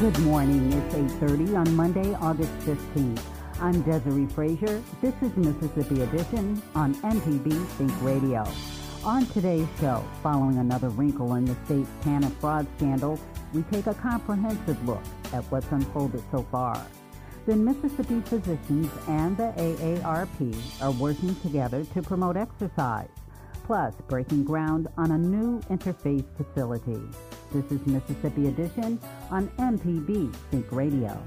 Good morning. It's 8:30 on Monday, August 15th. I'm Desiree Frazier. This is Mississippi Edition on MPB Think Radio. On today's show, following another wrinkle in the state's TANF fraud scandal, we take a comprehensive look at what's unfolded so far. Then Mississippi physicians and the AARP are working together to promote exercise, plus breaking ground on a new interfaith facility. This is Mississippi Edition on MPB Think Radio.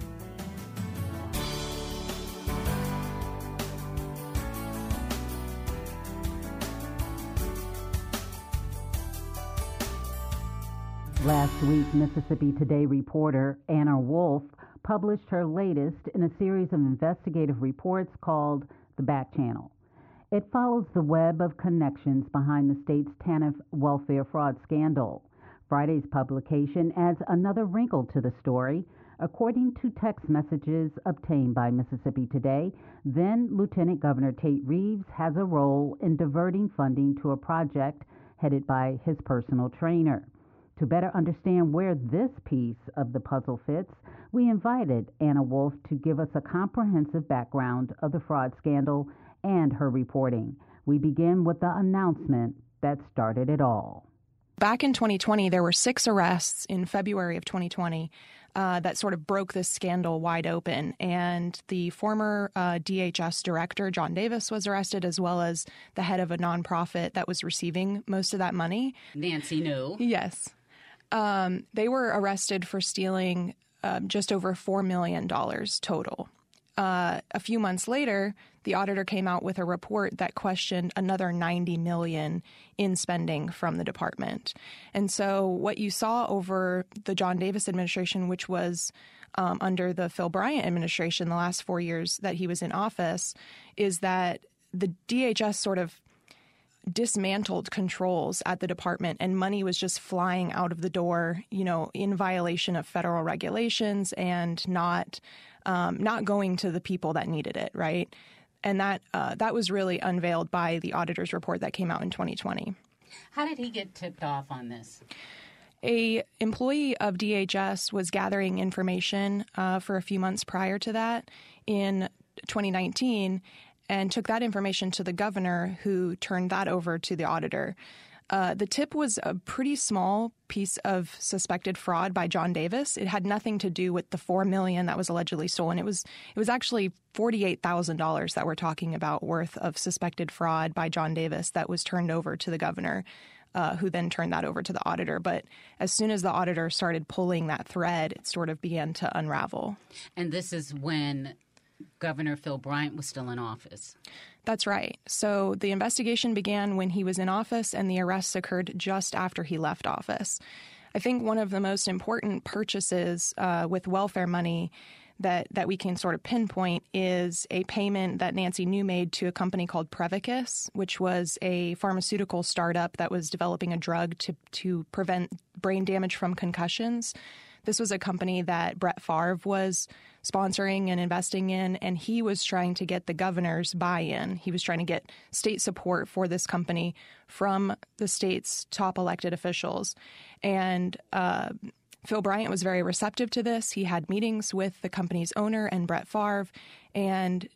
Last week, Mississippi Today reporter Anna Wolf published her latest in a series of investigative reports called The Back Channel. It follows the web of connections behind the state's TANF welfare fraud scandal. Friday's publication adds another wrinkle to the story. According to text messages obtained by Mississippi Today, then Lieutenant Governor Tate Reeves has a role in diverting funding to a project headed by his personal trainer. To better understand where this piece of the puzzle fits, we invited Anna Wolf to give us a comprehensive background of the fraud scandal and her reporting. We begin with the announcement that started it all. Back in 2020, there were six arrests in February of 2020 uh, that sort of broke this scandal wide open. And the former uh, DHS director, John Davis, was arrested, as well as the head of a nonprofit that was receiving most of that money. Nancy New. Yes. Um, they were arrested for stealing um, just over $4 million total. Uh, a few months later, the auditor came out with a report that questioned another 90 million in spending from the department. And so, what you saw over the John Davis administration, which was um, under the Phil Bryant administration, the last four years that he was in office, is that the DHS sort of dismantled controls at the department and money was just flying out of the door, you know, in violation of federal regulations and not um, not going to the people that needed it, right? And that uh, that was really unveiled by the auditor's report that came out in 2020. How did he get tipped off on this? A employee of DHS was gathering information uh, for a few months prior to that in 2019 and took that information to the governor, who turned that over to the auditor. Uh, the tip was a pretty small piece of suspected fraud by John Davis. It had nothing to do with the four million that was allegedly stolen. It was it was actually forty eight thousand dollars that we're talking about worth of suspected fraud by John Davis that was turned over to the governor. Uh, who then turned that over to the auditor. But as soon as the auditor started pulling that thread, it sort of began to unravel. And this is when Governor Phil Bryant was still in office. That's right. So the investigation began when he was in office, and the arrests occurred just after he left office. I think one of the most important purchases uh, with welfare money that, that we can sort of pinpoint is a payment that Nancy New made to a company called Prevacus, which was a pharmaceutical startup that was developing a drug to, to prevent brain damage from concussions. This was a company that Brett Favre was sponsoring and investing in, and he was trying to get the governor's buy in. He was trying to get state support for this company from the state's top elected officials. And uh, Phil Bryant was very receptive to this. He had meetings with the company's owner and Brett Favre, and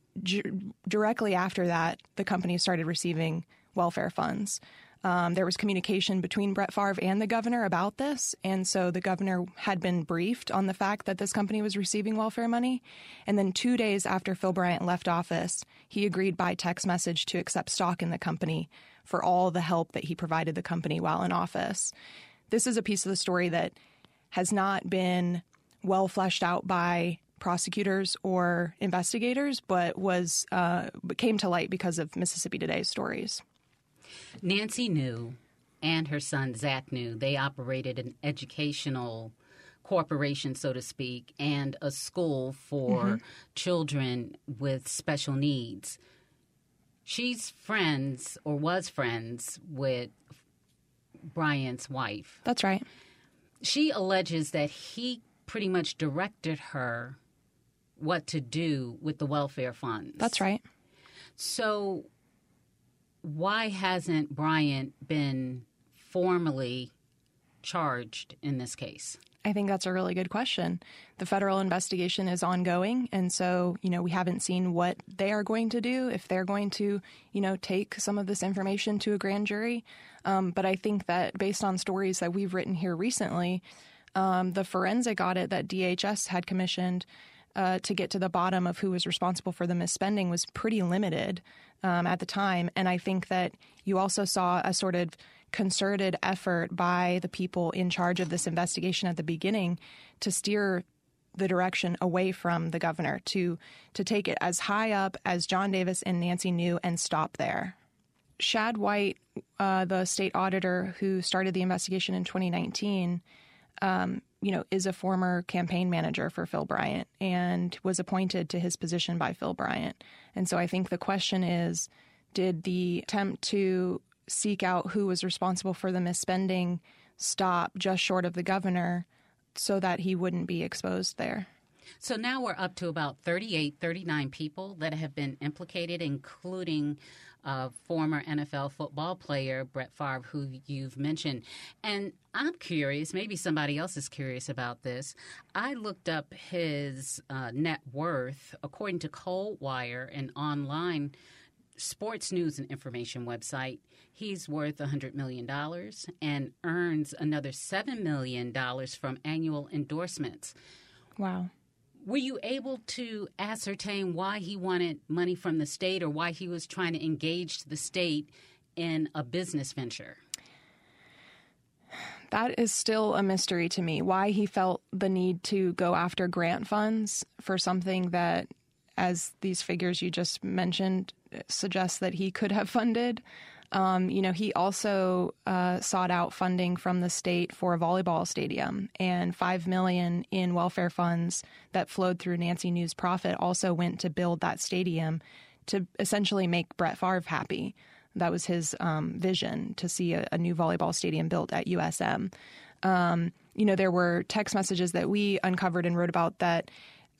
directly after that, the company started receiving welfare funds. Um, there was communication between Brett Favre and the governor about this. And so the governor had been briefed on the fact that this company was receiving welfare money. And then two days after Phil Bryant left office, he agreed by text message to accept stock in the company for all the help that he provided the company while in office. This is a piece of the story that has not been well fleshed out by prosecutors or investigators, but was uh, came to light because of Mississippi Today's stories. Nancy New, and her son Zach New, they operated an educational corporation, so to speak, and a school for mm-hmm. children with special needs. She's friends or was friends with Bryant's wife. That's right. She alleges that he pretty much directed her what to do with the welfare funds. That's right. So why hasn't Bryant been formally charged in this case? I think that's a really good question. The federal investigation is ongoing, and so, you know, we haven't seen what they are going to do, if they're going to, you know, take some of this information to a grand jury. Um, but I think that based on stories that we've written here recently, um, the forensic audit that DHS had commissioned uh, to get to the bottom of who was responsible for the misspending was pretty limited um, at the time. And I think that you also saw a sort of concerted effort by the people in charge of this investigation at the beginning to steer the direction away from the governor to to take it as high up as John Davis and Nancy New and stop there. Shad White, uh, the state auditor who started the investigation in 2019, um, you know, is a former campaign manager for Phil Bryant and was appointed to his position by Phil Bryant. And so I think the question is did the attempt to seek out who was responsible for the misspending stop just short of the governor so that he wouldn't be exposed there? So now we're up to about 38, 39 people that have been implicated, including uh, former NFL football player Brett Favre, who you've mentioned. And I'm curious, maybe somebody else is curious about this. I looked up his uh, net worth according to Coldwire, an online sports news and information website. He's worth $100 million and earns another $7 million from annual endorsements. Wow. Were you able to ascertain why he wanted money from the state or why he was trying to engage the state in a business venture? That is still a mystery to me. Why he felt the need to go after grant funds for something that, as these figures you just mentioned, suggest that he could have funded. Um, you know, he also uh, sought out funding from the state for a volleyball stadium, and five million in welfare funds that flowed through Nancy New's profit also went to build that stadium to essentially make Brett Favre happy. That was his um, vision to see a, a, new volleyball stadium built at USM. Um, you know, there were text messages that we uncovered and wrote about that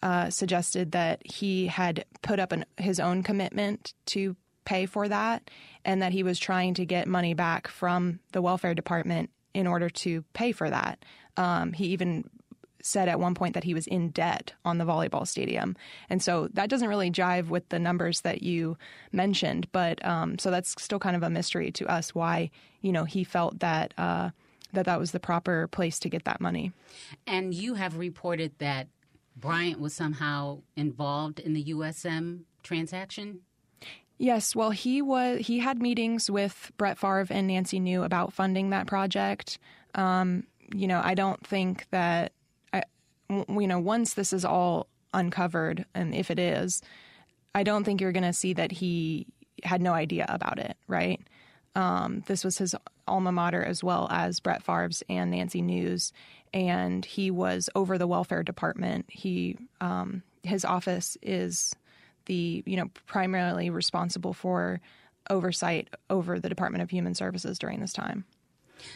uh, suggested that he had put up an, his own commitment to pay for that and that he was trying to get money back from the welfare department in order to pay for that. Um, he even said at one point that he was in debt on the volleyball stadium. And so that doesn't really jive with the numbers that you mentioned. But um, so that's still kind of a mystery to us why, you know, he felt that. Uh, that that was the proper place to get that money. And you have reported that Bryant was somehow involved in the USM transaction? Yes, well, he was he had meetings with Brett Favre and Nancy New about funding that project. Um, you know, I don't think that I, you know once this is all uncovered, and if it is, I don't think you're going to see that he had no idea about it. Right? Um, this was his alma mater as well as Brett Favre's and Nancy New's, and he was over the welfare department. He um, his office is the you know primarily responsible for oversight over the Department of Human Services during this time.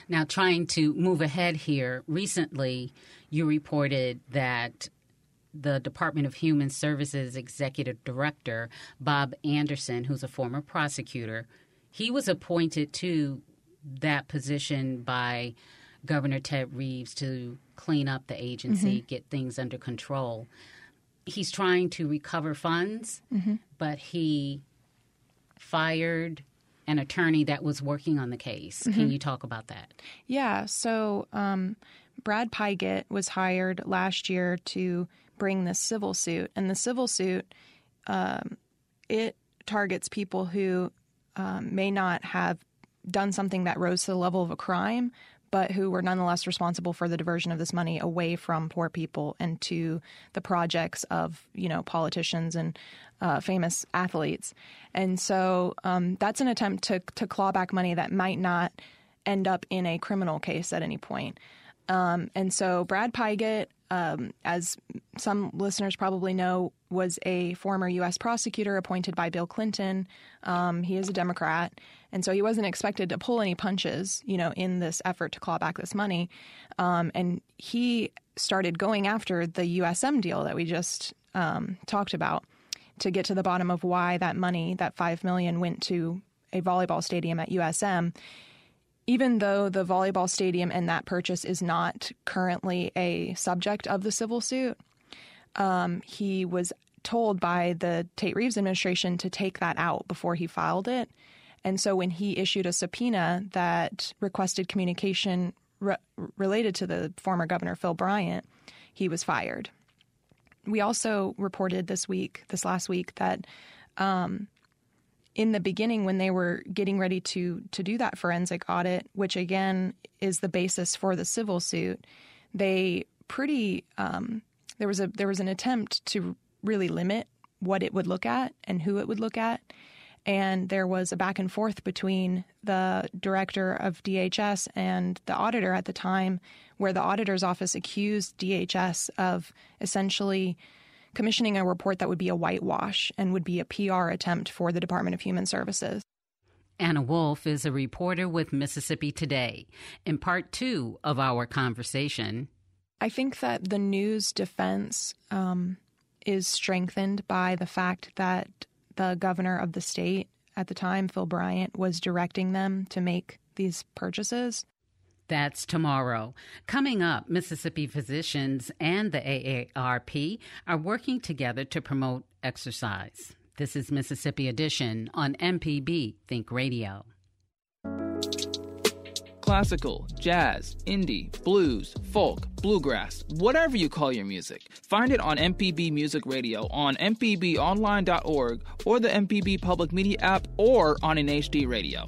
Now, trying to move ahead here, recently you reported that the Department of Human Services Executive Director, Bob Anderson, who's a former prosecutor, he was appointed to that position by Governor Tate Reeves to clean up the agency, mm-hmm. get things under control he's trying to recover funds, mm-hmm. but he fired an attorney that was working on the case. Mm-hmm. Can you talk about that? Yeah. So um, Brad Pigott was hired last year to bring this civil suit, and the civil suit um, it targets people who um, may not have done something that rose to the level of a crime, but who were nonetheless responsible for the diversion of this money away from poor people and to the projects of you know politicians and uh, famous athletes. And so um, that's an attempt to to claw back money that might not end up in a criminal case at any point. Um, and so Brad Pigott, um, as some listeners probably know, was a former U.S. prosecutor appointed by Bill Clinton. Um, he is a Democrat, and so he wasn't expected to pull any punches, you know, in this effort to claw back this money. Um, and he started going after the USM deal that we just um, talked about to get to the bottom of why that money, that five million, went to a volleyball stadium at USM even though the volleyball stadium and that purchase is not currently a subject of the civil suit, um, he was told by the Tate Reeves administration to take that out before he filed it. And so when he issued a subpoena that requested communication re- related to the former governor, Phil Bryant, he was fired. We also reported this week, this last week, that um, in the beginning when they were getting ready to to do that forensic audit, which again is the basis for the civil suit, they pretty um, there was a there was an attempt to really limit what it would look at and who it would look at. And there was a back and forth between the director of DHS and the auditor at the time, where the auditor's office accused DHS of essentially commissioning a report that would be a whitewash and would be a PR attempt for the Department of Human Services. Anna Wolf is a reporter with Mississippi Today. In part two of our conversation, I think that the News' defense um, is strengthened by the fact that the governor of the state at the time, Phil Bryant, was directing them to make these purchases. That's tomorrow. Coming up, Mississippi physicians and the AARP are working together to promote exercise. This is Mississippi Edition on MPB Think Radio. Classical, jazz, indie, blues, folk, bluegrass, whatever you call your music. Find it on MPB Music Radio on MPBOnline.org or the MPB Public Media app or on an HD radio.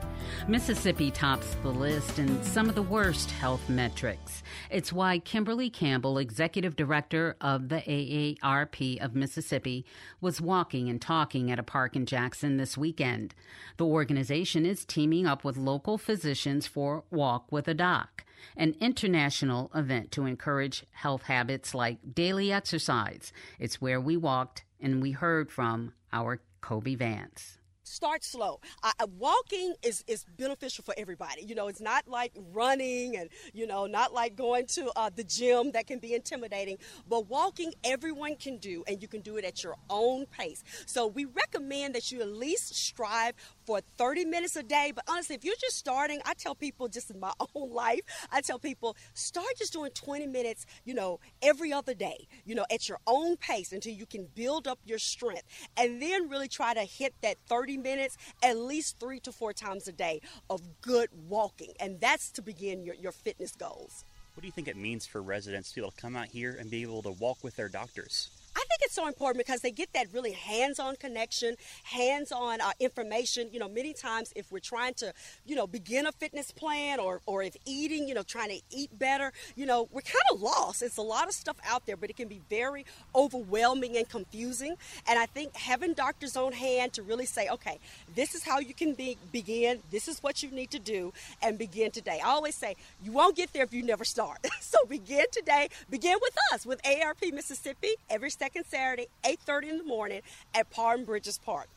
Mississippi tops the list in some of the worst health metrics. It's why Kimberly Campbell, executive director of the AARP of Mississippi, was walking and talking at a park in Jackson this weekend. The organization is teaming up with local physicians for Walk with a Doc, an international event to encourage health habits like daily exercise. It's where we walked and we heard from our Kobe Vance start slow. Uh, walking is, is beneficial for everybody. You know, it's not like running and, you know, not like going to uh, the gym that can be intimidating, but walking everyone can do, and you can do it at your own pace. So we recommend that you at least strive for 30 minutes a day. But honestly, if you're just starting, I tell people just in my own life, I tell people start just doing 20 minutes, you know, every other day, you know, at your own pace until you can build up your strength. And then really try to hit that 30 minutes at least three to four times a day of good walking. And that's to begin your, your fitness goals. What do you think it means for residents to be able to come out here and be able to walk with their doctors? I think it's so important because they get that really hands-on connection, hands-on uh, information. You know, many times if we're trying to, you know, begin a fitness plan or or if eating, you know, trying to eat better, you know, we're kind of lost. It's a lot of stuff out there, but it can be very overwhelming and confusing. And I think having doctors on hand to really say, okay, this is how you can be, begin. This is what you need to do, and begin today. I always say you won't get there if you never start. so begin today. Begin with us with ARP Mississippi every second Saturday, 8:30 in the morning at Parham Bridges Park.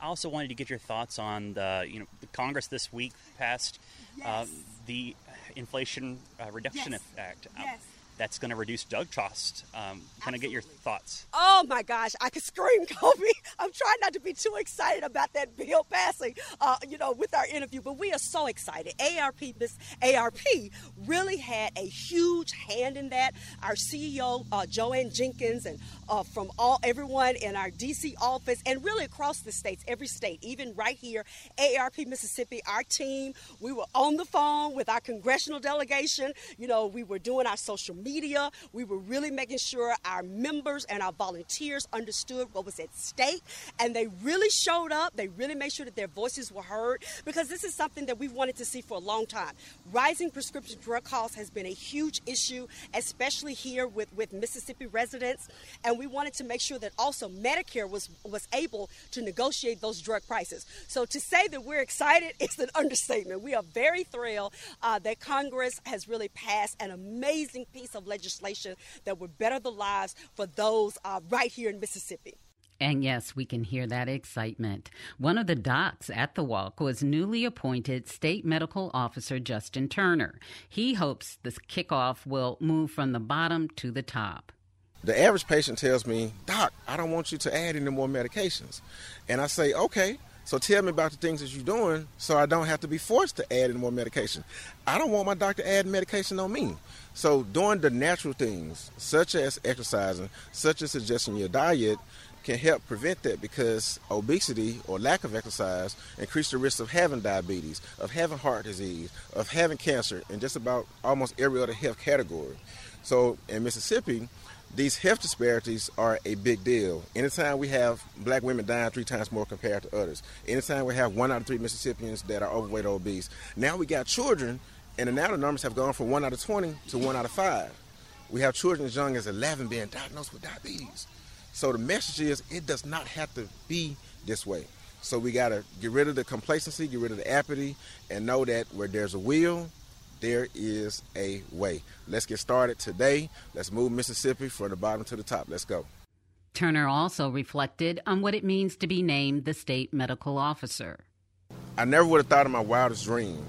I also wanted to get your thoughts on the you know the Congress this week passed uh, yes. uh, the Inflation uh, Reduction Yes. Act. Yes. That's going to reduce drug costs. Um, kind of get your thoughts. Oh my gosh, I could scream, Kobe. I'm trying not to be too excited about that bill passing, uh, you know, with our interview, but we are so excited. ARP, Miss ARP really had a huge hand in that. Our CEO, uh, Jo Ann Jenkins, and uh, from all everyone in our DC office, and really across the states, every state, even right here, ARP Mississippi, our team, we were on the phone with our congressional delegation. You know, we were doing our social media. We were really making sure our members and our volunteers understood what was at stake, and they really showed up. They really made sure that their voices were heard because this is something that we wanted to see for a long time. Rising prescription drug costs has been a huge issue, especially here with, with Mississippi residents, and we wanted to make sure that also Medicare was was able to negotiate those drug prices. So to say that we're excited is an understatement. We are very thrilled uh, that Congress has really passed an amazing piece of legislation that would better the lives for those uh, right here in Mississippi. And yes, we can hear that excitement. One of the docs at the walk was newly appointed State Medical Officer Justin Turner. He hopes this kickoff will move from the bottom to the top. The average patient tells me, Doc, I don't want you to add any more medications. And I say, okay, so tell me about the things that you're doing so I don't have to be forced to add any more medication. I don't want my doctor adding medication on me. So doing the natural things, such as exercising, such as adjusting your diet, can help prevent that because obesity or lack of exercise increase the risk of having diabetes, of having heart disease, of having cancer, and just about almost every other health category. So in Mississippi, these health disparities are a big deal. Anytime we have black women dying three times more compared to others, anytime we have one out of three Mississippians that are overweight or obese, now we got children, and now the numbers have gone from one out of 20 to one out of five. We have children as young as 11 being diagnosed with diabetes. So the message is it does not have to be this way. So we got to get rid of the complacency, get rid of the apathy, and know that where there's a will, there is a way. Let's get started today. Let's move Mississippi from the bottom to the top. Let's go. Turner also reflected on what it means to be named the state medical officer. I never would have thought in my wildest dream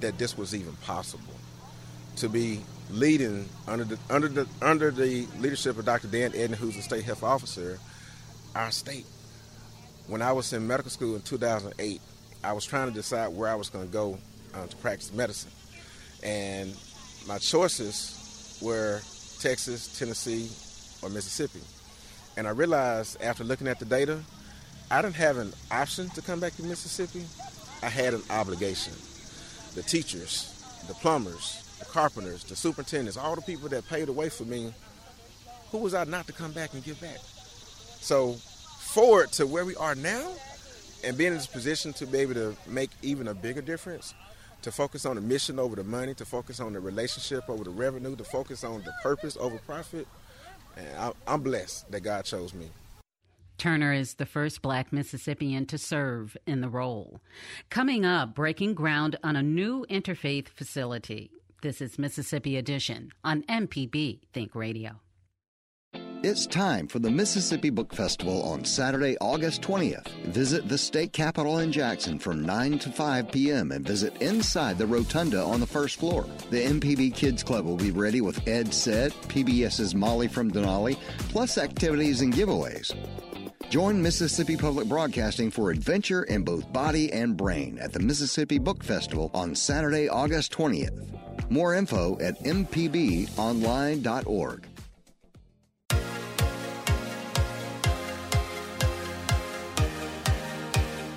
that this was even possible. To be leading under the under the under the leadership of Dr. Dan Edney, who's the state health officer, our state. When I was in medical school in 2008, I was trying to decide where I was going to go uh, to practice medicine, and my choices were Texas, Tennessee, or Mississippi. And I realized after looking at the data, I didn't have an option to come back to Mississippi. I had an obligation. The teachers, the plumbers, the carpenters, the superintendents, all the people that paved the way for me, who was I not to come back and give back? So, forward to where we are now and being in this position to be able to make even a bigger difference, to focus on the mission over the money, to focus on the relationship over the revenue, to focus on the purpose over profit, and I- I'm blessed that God chose me. Turner is the first black Mississippian to serve in the role. Coming up, breaking ground on a new interfaith facility. This is Mississippi Edition on MPB Think Radio. It's time for the Mississippi Book Festival on Saturday, August 20th. Visit the state capitol in Jackson from 9 to 5 p.m. and visit inside the rotunda on the first floor. The MPB Kids Club will be ready with Ed Set, PBS's Molly from Denali, plus activities and giveaways. Join Mississippi Public Broadcasting for adventure in both body and brain at the Mississippi Book Festival on Saturday, August 20th. More info at mpbonline.org.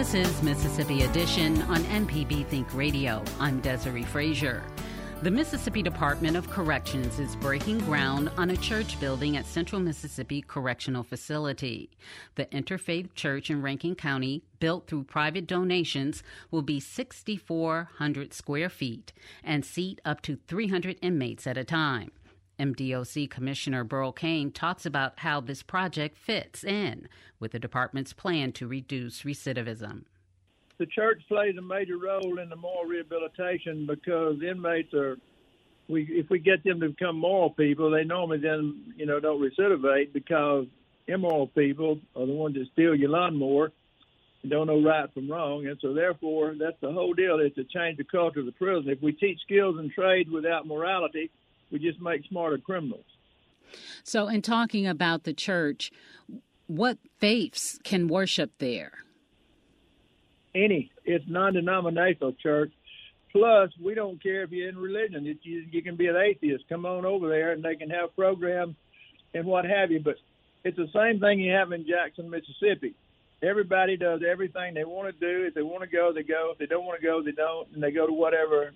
This is Mississippi Edition on MPB Think Radio. I'm Desiree Frazier. The Mississippi Department of Corrections is breaking ground on a church building at Central Mississippi Correctional Facility. The Interfaith Church in Rankin County, built through private donations, will be 6,400 square feet and seat up to 300 inmates at a time. MDOC Commissioner Burl Cain talks about how this project fits in with the department's plan to reduce recidivism the church plays a major role in the moral rehabilitation because inmates are we if we get them to become moral people, they normally then you know don't recidivate because immoral people are the ones that steal your lawnmower and don't know right from wrong, and so therefore that's the whole deal is to change the culture of the prison. If we teach skills and trades without morality, we just make smarter criminals. So, in talking about the church, what faiths can worship there? any. It's non-denominational church. Plus, we don't care if you're in religion. It, you, you can be an atheist. Come on over there, and they can have programs and what have you. But it's the same thing you have in Jackson, Mississippi. Everybody does everything they want to do. If they want to go, they go. If they don't want to go, they don't, and they go to whatever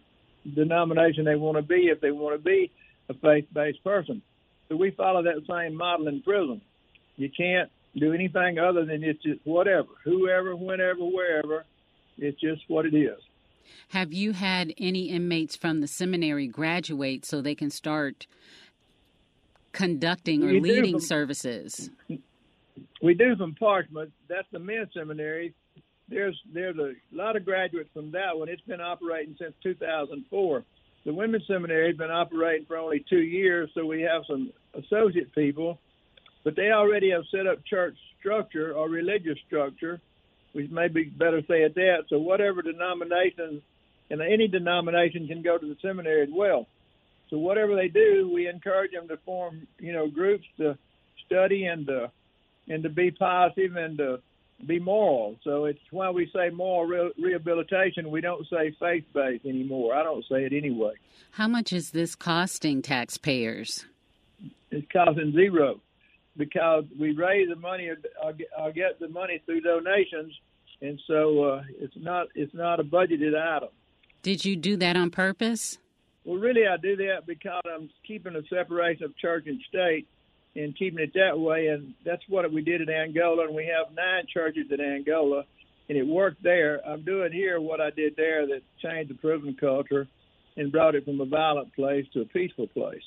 denomination they want to be. If they want to be a faith-based person, so we follow that same model in prison. You can't do anything other than it's just whatever, whoever, whenever, wherever. It's just what it is. Have you had any inmates from the seminary graduate so they can start conducting or we leading from, services? We do from Parchman. That's the men's seminary. There's there's a lot of graduates from that one. It's been operating since 2004. The women's seminary has been operating for only two years, so we have some associate people but they already have set up church structure or religious structure, which may be better say it that. So whatever denomination, and any denomination can go to the seminary as well. So whatever they do, we encourage them to form, you know, groups to study and to, and to be positive and to be moral. So it's why we say moral re- rehabilitation. We don't say faith based anymore. I don't say it anyway. How much is this costing taxpayers? It's costing zero because we raise the money or, get the money through donations, and so uh, it's not it's not a budgeted item. Did you do that on purpose? Well, really, I do that because I'm keeping a separation of church and state and keeping it that way, and that's what we did in Angola, and we have nine churches in Angola, and it worked there. I'm doing here what I did there that changed the prison culture and brought it from a violent place to a peaceful place.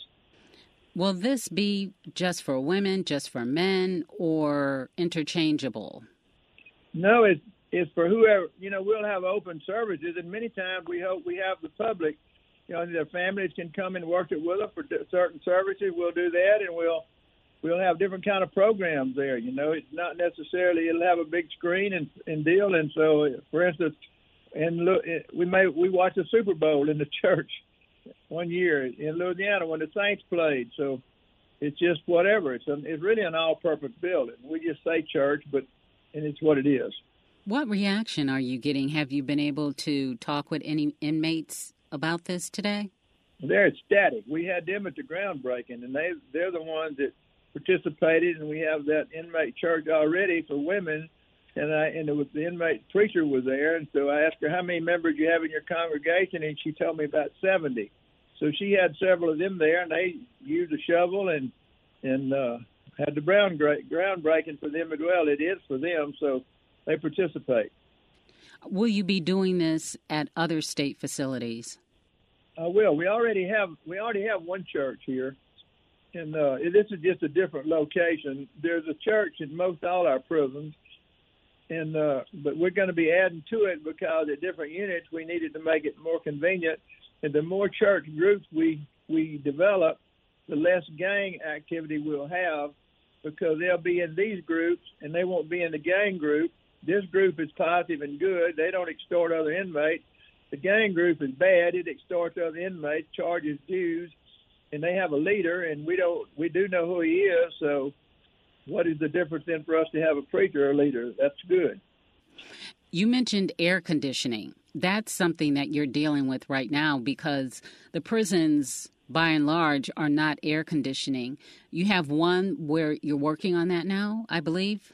Will this be just for women, just for men, or interchangeable? No, it's it's for whoever. You know, we'll have open services, and many times we hope we have the public. You know, their families can come and work it with us for certain services. We'll do that, and we'll have different kind of programs there. You know, it's not necessarily it'll have a big screen and, and deal. And so, for instance, and look, we may we watch the Super Bowl in the church one year in Louisiana when the Saints played. So it's just whatever. It's a, it's really an all-purpose building. We just say church, but and it's what it is. What reaction are you getting? Have you been able to talk with any inmates about this today? They're ecstatic. We had them at the groundbreaking, and they they're the ones that participated, and we have that inmate church already for women. And I and it was the inmate preacher was there, and so I asked her how many members you have in your congregation, and she told me about seventy. So she had several of them there, and they used a shovel and and uh, had the ground groundbreaking for them as well. It is for them, so they participate. Will you be doing this at other state facilities? I will. We already have we already have one church here, and uh, this is just a different location. There's a church in most all our prisons, and uh, but we're going to be adding to it because at different units we needed to make it more convenient and the more church groups we we develop, the less gang activity we'll have because they'll be in these groups and they won't be in the gang group. This group is positive and good. They don't extort other inmates. The gang group is bad. It extorts other inmates, charges dues, and they have a leader. And we don't. We do know who he is. So, what is the difference then for us to have a preacher or a leader? That's good. You mentioned air conditioning that's something that you're dealing with right now because the prisons by and large are not air conditioning. You have one where you're working on that now, I believe.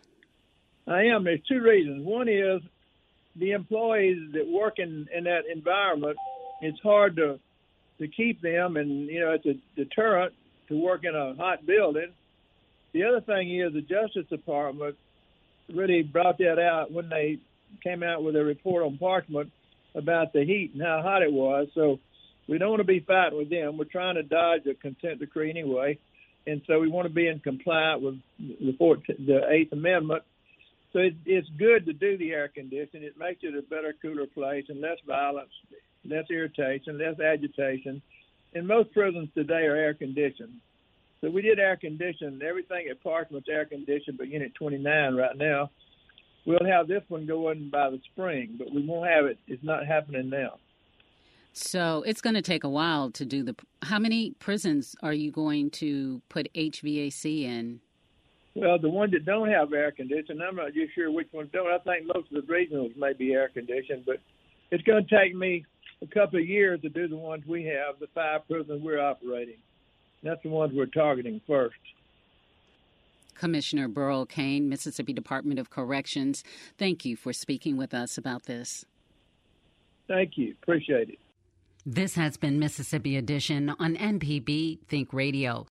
I am. There's two reasons. One is the employees that work in, in that environment. It's hard to to keep them, and you know it's a deterrent to work in a hot building. The other thing is the Justice Department really brought that out when they came out with a report on Parchman about the heat and how hot it was. So we don't want to be fighting with them. We're trying to dodge a consent decree anyway, and so we want to be in compliance with the, 14, the Eighth Amendment. So it, it's good to do the air conditioning. It makes it a better, cooler place and less violence, less irritation, less agitation. And most prisons today are air conditioned. So we did air condition. Everything at Parchman's air conditioned, but Unit 29 right now. We'll have this one going by the spring, but we won't have it. It's not happening now. So it's going to take a while to do the. How many prisons are you going to put HVAC in? Well, the ones that don't have air conditioning, I'm not just sure which ones don't. I think most of the regionals may be air conditioned, but it's going to take me a couple of years to do the ones we have, the five prisons we're operating. That's the ones we're targeting first. Commissioner Burl Cain, Mississippi Department of Corrections, thank you for speaking with us about this. Thank you. Appreciate it. This has been Mississippi Edition on MPB Think Radio.